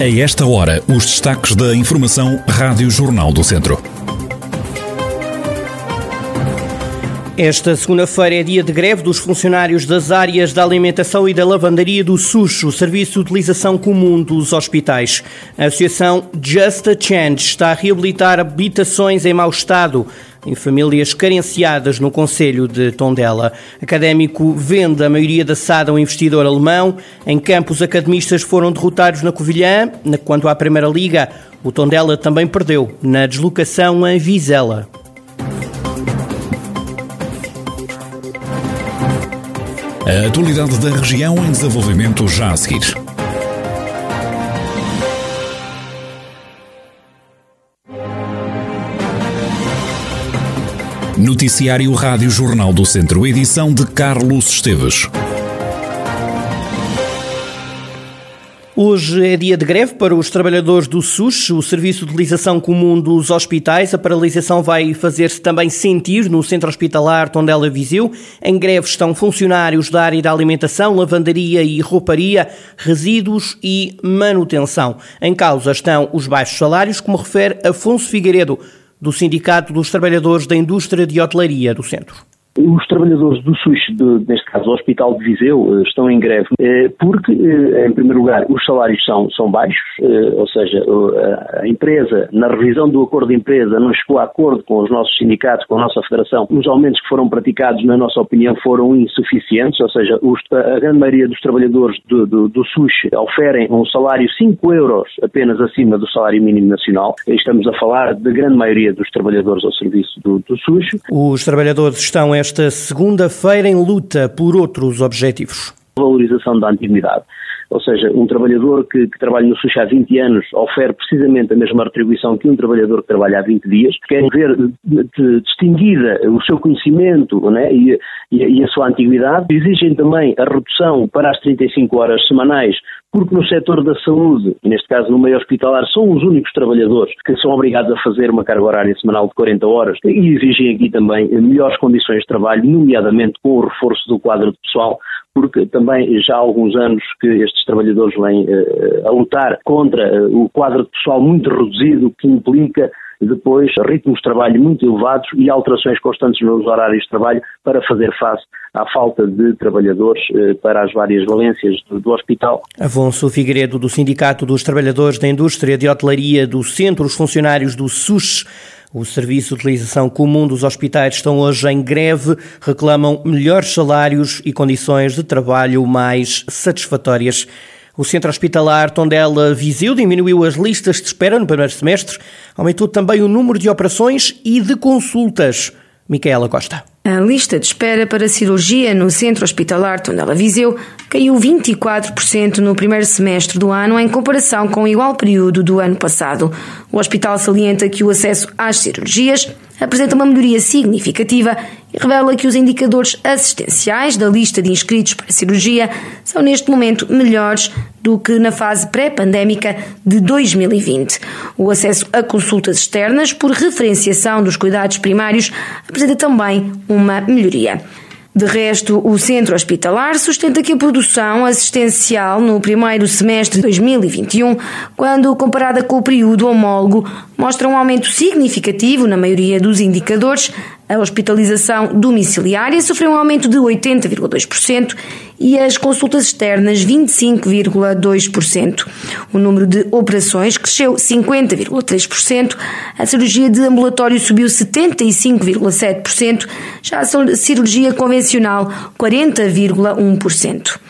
A esta hora, os destaques da Informação Rádio Jornal do Centro. Esta segunda-feira é dia de greve dos funcionários das áreas da alimentação e da lavandaria do SUS, o Serviço de Utilização Comum dos Hospitais. A Associação Just a Change está a reabilitar habitações em mau estado em famílias carenciadas no Conselho de Tondela. Académico vende a maioria da SAD a um investidor alemão. Em campos, academistas foram derrotados na Covilhã. Quanto à Primeira Liga, o Tondela também perdeu na deslocação em Vizela. A atualidade da região em desenvolvimento já a seguir. Noticiário Rádio Jornal do Centro, edição de Carlos Esteves. Hoje é dia de greve para os trabalhadores do SUS, o Serviço de Utilização Comum dos Hospitais. A paralisação vai fazer-se também sentir no Centro Hospitalar Tondela Viseu. Em greve estão funcionários da área da alimentação, lavandaria e rouparia, resíduos e manutenção. Em causa estão os baixos salários, como refere Afonso Figueiredo, do Sindicato dos Trabalhadores da Indústria de Hotelaria do Centro. Os trabalhadores do SUS, neste caso o Hospital de Viseu, eh, estão em greve eh, porque, eh, em primeiro lugar, os salários são, são baixos, ou seja, a empresa, na revisão do acordo de empresa, não chegou a acordo com os nossos sindicatos, com a nossa federação. Os aumentos que foram praticados, na nossa opinião, foram insuficientes, ou seja, os, a grande maioria dos trabalhadores do, do, do SUS oferem um salário 5 euros apenas acima do salário mínimo nacional. Estamos a falar da grande maioria dos trabalhadores ao serviço do, do SUS. Os trabalhadores estão esta segunda-feira em luta por outros objetivos. Valorização da antiguidade. Ou seja, um trabalhador que, que, trabalha no SUS há 20 anos ofere precisamente a mesma retribuição que um trabalhador que trabalha há 20 dias. Querem ver distinguida o seu conhecimento né, e, e, a sua antiguidade. Exigem também a redução para as 35 horas semanais porque no setor da saúde, neste caso no meio hospitalar, são os únicos trabalhadores que são obrigados a fazer uma carga horária semanal de 40 horas e exigem aqui também melhores condições de trabalho, nomeadamente com o reforço do quadro de pessoal, porque também já há alguns anos que estes trabalhadores vêm uh, a lutar contra uh, o quadro de pessoal muito reduzido que implica depois ritmos de trabalho muito elevados e alterações constantes nos horários de trabalho para fazer face à falta de trabalhadores uh, para as várias valências do, do hospital. Afonso Figueiredo, do Sindicato dos Trabalhadores da Indústria de Hotelaria do Centro, os funcionários do SUS o Serviço de Utilização Comum dos Hospitais estão hoje em greve, reclamam melhores salários e condições de trabalho mais satisfatórias. O Centro Hospitalar Tondela Viseu diminuiu as listas de espera no primeiro semestre, aumentou também o número de operações e de consultas. Micaela Costa. A lista de espera para cirurgia no Centro Hospitalar Tondela Viseu caiu 24% no primeiro semestre do ano em comparação com o igual período do ano passado. O hospital salienta que o acesso às cirurgias apresenta uma melhoria significativa e revela que os indicadores assistenciais da lista de inscritos para cirurgia são neste momento melhores do que na fase pré-pandémica de 2020. O acesso a consultas externas por referenciação dos cuidados primários apresenta também uma melhoria. De resto, o centro hospitalar sustenta que a produção assistencial no primeiro semestre de 2021, quando comparada com o período homólogo, mostra um aumento significativo na maioria dos indicadores. A hospitalização domiciliária sofreu um aumento de 80,2% e as consultas externas 25,2%. O número de operações cresceu 50,3%, a cirurgia de ambulatório subiu 75,7%, já a cirurgia convencional 40,1%.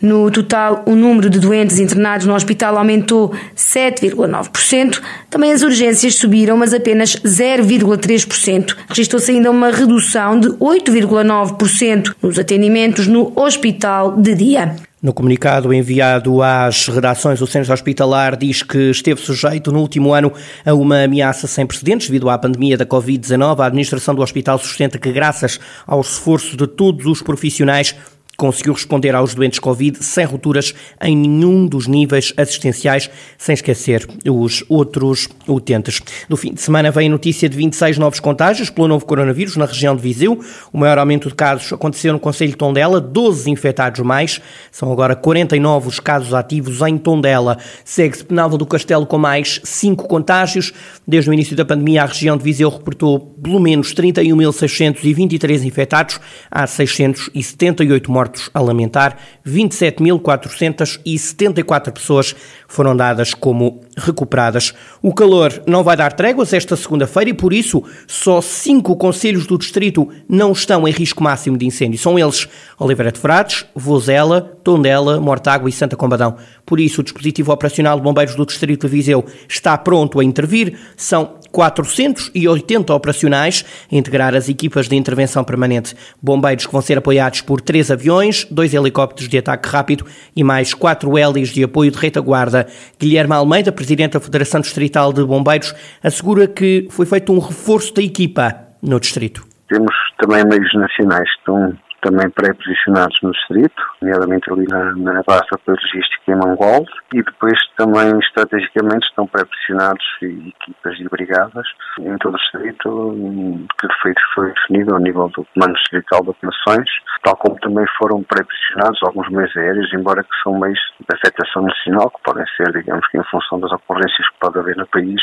No total, o número de doentes internados no hospital aumentou 7,9%. Também as urgências subiram, mas apenas 0,3%. Registrou-se ainda uma redução de 8,9% nos atendimentos no hospital de dia. No comunicado enviado às redações, o Centro Hospitalar diz que esteve sujeito no último ano a uma ameaça sem precedentes devido à pandemia da Covid-19. A administração do hospital sustenta que, graças ao esforço de todos os profissionais, conseguiu responder aos doentes Covid sem rupturas em nenhum dos níveis assistenciais, sem esquecer os outros utentes. No fim de semana vem a notícia de 26 novos contágios pelo novo coronavírus na região de Viseu. O maior aumento de casos aconteceu no Conselho de Tondela, 12 infectados mais. São agora 49 os casos ativos em Tondela. Segue-se Penalva do Castelo com mais 5 contágios. Desde o início da pandemia, a região de Viseu reportou pelo menos 31.623 infectados. Há 678 mortos mortos a lamentar, 27.474 pessoas foram dadas como recuperadas. O calor não vai dar tréguas esta segunda-feira e, por isso, só cinco conselhos do distrito não estão em risco máximo de incêndio. São eles Oliveira de Frades, Vozela, Tondela, Mortágua e Santa Combadão. Por isso, o dispositivo operacional de bombeiros do distrito de Viseu está pronto a intervir. São 480 operacionais a integrar as equipas de intervenção permanente. Bombeiros que vão ser apoiados por três aviões, dois helicópteros de ataque rápido e mais quatro hélices de apoio de retaguarda. Guilherme Almeida, presidente da Federação Distrital de Bombeiros, assegura que foi feito um reforço da equipa no distrito. Temos também meios nacionais que estão também pré-posicionados no distrito, nomeadamente ali na, na base de apoio logístico em Mongol, e depois também estrategicamente estão pré-posicionados equipas e brigadas em todo o distrito, que foi, foi definido ao nível do Comando Distrital de Operações, tal como também foram pré-posicionados alguns meios aéreos, embora que são meios de afetação nacional, que podem ser, digamos que em função das ocorrências que pode haver no país,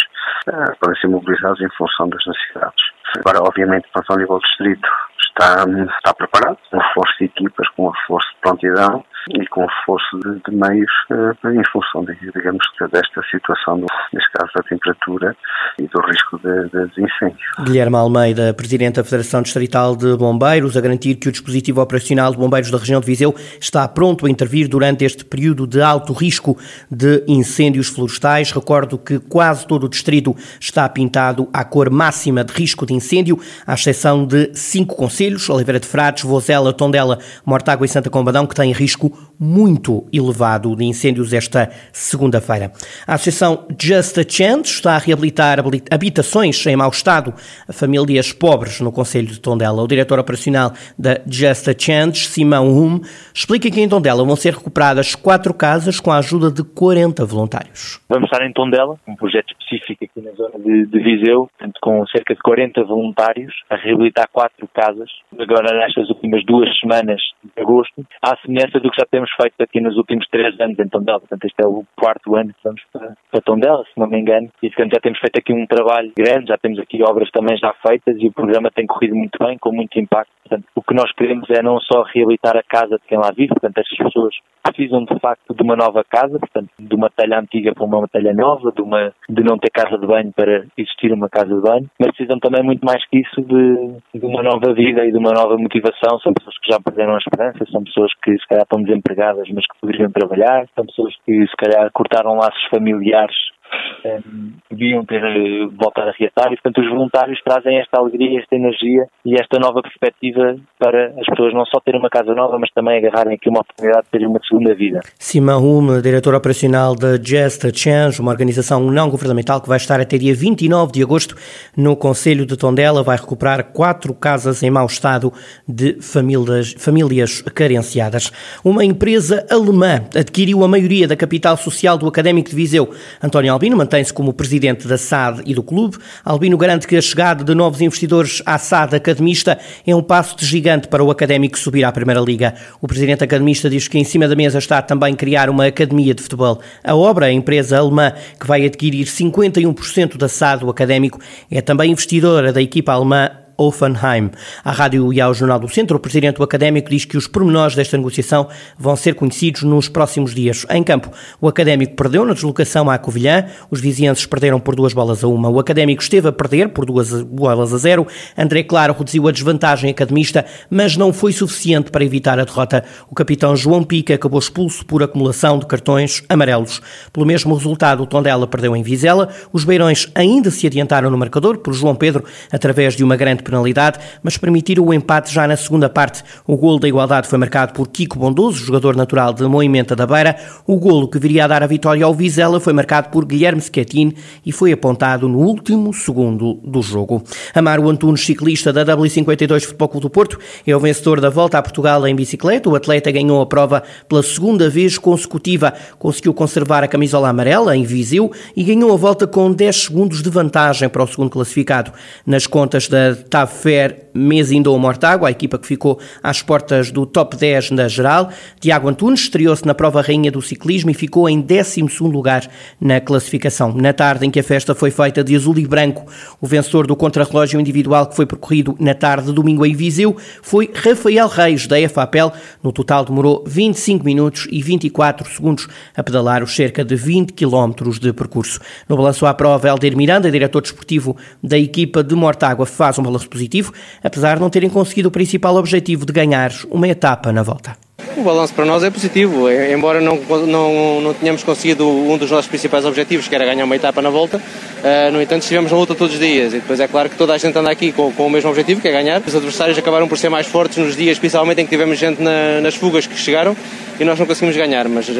eh, podem ser mobilizados em função das necessidades. Agora, obviamente, para o nível do distrito, está, está preparado, com reforço de equipas, com reforço de prontidão e com reforço de, de meios uh, em função, de, digamos, desta situação, do, neste caso da temperatura e do risco de, de incêndio. Guilherme Almeida, Presidente da Federação Distrital de Bombeiros, a garantir que o dispositivo operacional de bombeiros da região de Viseu está pronto a intervir durante este período de alto risco de incêndios florestais. Recordo que quase todo o distrito está pintado à cor máxima de risco de incêndio, à exceção de cinco conselhos, Oliveira de Frades, Vozela, Tondela, Mortágua e Santa Combadão, que têm risco muito elevado de incêndios esta segunda-feira. A Associação Just a Chance está a reabilitar habitações em mau estado a famílias pobres no Conselho de Tondela. O diretor operacional da Just a Chance, Simão Hum, explica que em Tondela vão ser recuperadas quatro casas com a ajuda de 40 voluntários. Vamos estar em Tondela, um projeto específico aqui na zona de, de Viseu, com cerca de 40 voluntários a reabilitar quatro casas, agora nestas últimas duas semanas de agosto, à semelhança do que já temos feito aqui nos últimos três anos em Tondela. Portanto, este é o quarto ano que vamos para, para Tondela, se não me engano. E portanto, já temos feito aqui um trabalho grande, já temos aqui obras também já feitas e o programa tem corrido muito bem, com muito impacto. Portanto, o que nós queremos é não só reabilitar a casa de quem lá vive, portanto, as pessoas precisam de facto de uma nova casa, portanto, de uma telha antiga para uma telha nova, de, uma, de não ter casa de banho para existir uma casa de banho, mas precisam também muito mais que isso de, de uma nova vida e de uma nova motivação. São pessoas que já perderam a esperança, são pessoas que se calhar estão desempregadas, mas que poderiam trabalhar, são pessoas que se calhar cortaram laços familiares deviam ter eh, voltado a reatar e, portanto, os voluntários trazem esta alegria, esta energia e esta nova perspectiva para as pessoas não só terem uma casa nova, mas também agarrarem aqui uma oportunidade de terem uma segunda vida. Simão Hume, diretor operacional da Just a Change, uma organização não governamental que vai estar até dia 29 de agosto no Conselho de Tondela, vai recuperar quatro casas em mau estado de famílias, famílias carenciadas. Uma empresa alemã adquiriu a maioria da capital social do Académico de Viseu. António Albino mantém-se como presidente da SAD e do clube. Albino garante que a chegada de novos investidores à SAD academista é um passo de gigante para o académico subir à Primeira Liga. O presidente academista diz que em cima da mesa está também criar uma academia de futebol. A obra, a empresa alemã que vai adquirir 51% da SAD do académico, é também investidora da equipa alemã Offenheim. À rádio e ao Jornal do Centro, o presidente do académico diz que os pormenores desta negociação vão ser conhecidos nos próximos dias. Em campo, o académico perdeu na deslocação à Covilhã, os vizinhenses perderam por duas bolas a uma. O académico esteve a perder por duas bolas a zero. André Claro reduziu a desvantagem academista, mas não foi suficiente para evitar a derrota. O capitão João Pica acabou expulso por acumulação de cartões amarelos. Pelo mesmo resultado, o Tondela perdeu em Vizela. Os Beirões ainda se adiantaram no marcador por João Pedro através de uma grande penalidade, mas permitiram o empate já na segunda parte. O golo da igualdade foi marcado por Kiko Bondoso, jogador natural de Moimenta da Beira. O golo que viria a dar a vitória ao Vizela foi marcado por Guilherme Schettini e foi apontado no último segundo do jogo. Amaro Antunes, ciclista da W52 Futebol Clube do Porto, é o vencedor da volta a Portugal em bicicleta. O atleta ganhou a prova pela segunda vez consecutiva, conseguiu conservar a camisola amarela em Viseu e ganhou a volta com 10 segundos de vantagem para o segundo classificado. Nas contas da TAFER Mesindou Mortágua, a equipa que ficou às portas do top 10 na geral, Tiago Antunes estreou-se na prova rainha do ciclismo e ficou em 12 lugar na classificação. Na tarde em que a festa foi feita de azul e branco, o vencedor do contrarrelógio individual que foi percorrido na tarde de domingo em Viseu foi Rafael Reis, da EFAPEL. No total demorou 25 minutos e 24 segundos a pedalar os cerca de 20 quilómetros de percurso. No balanço à prova, Helder Miranda, diretor desportivo da equipa de Mortágua, faz um balanço positivo, apesar de não terem conseguido o principal objetivo de ganhar uma etapa na volta. O balanço para nós é positivo, é, embora não, não, não tenhamos conseguido um dos nossos principais objetivos, que era ganhar uma etapa na volta. Uh, no entanto, estivemos na luta todos os dias e depois é claro que toda a gente anda aqui com, com, o mesmo objetivo, que é ganhar. Os adversários acabaram por ser mais fortes nos dias, principalmente em que tivemos gente na, nas fugas que chegaram e nós não conseguimos ganhar, mas uh,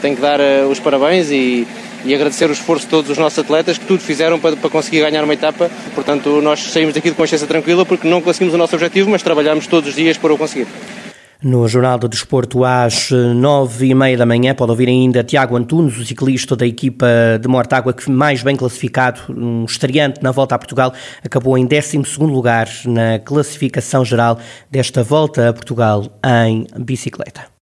tenho que dar uh, os parabéns e, e agradecer o esforço de todos os nossos atletas que tudo fizeram para, para conseguir ganhar uma etapa. Portanto, nós saímos daqui de consciência tranquila porque não conseguimos o nosso objetivo, mas trabalhamos todos os dias para o conseguir. No Jornal do Desporto, às nove e meia da manhã, pode ouvir ainda Tiago Antunes, o ciclista da equipa de Mortágua, que mais bem classificado, um estreante na volta a Portugal, acabou em 12 lugar na classificação geral desta volta a Portugal em bicicleta.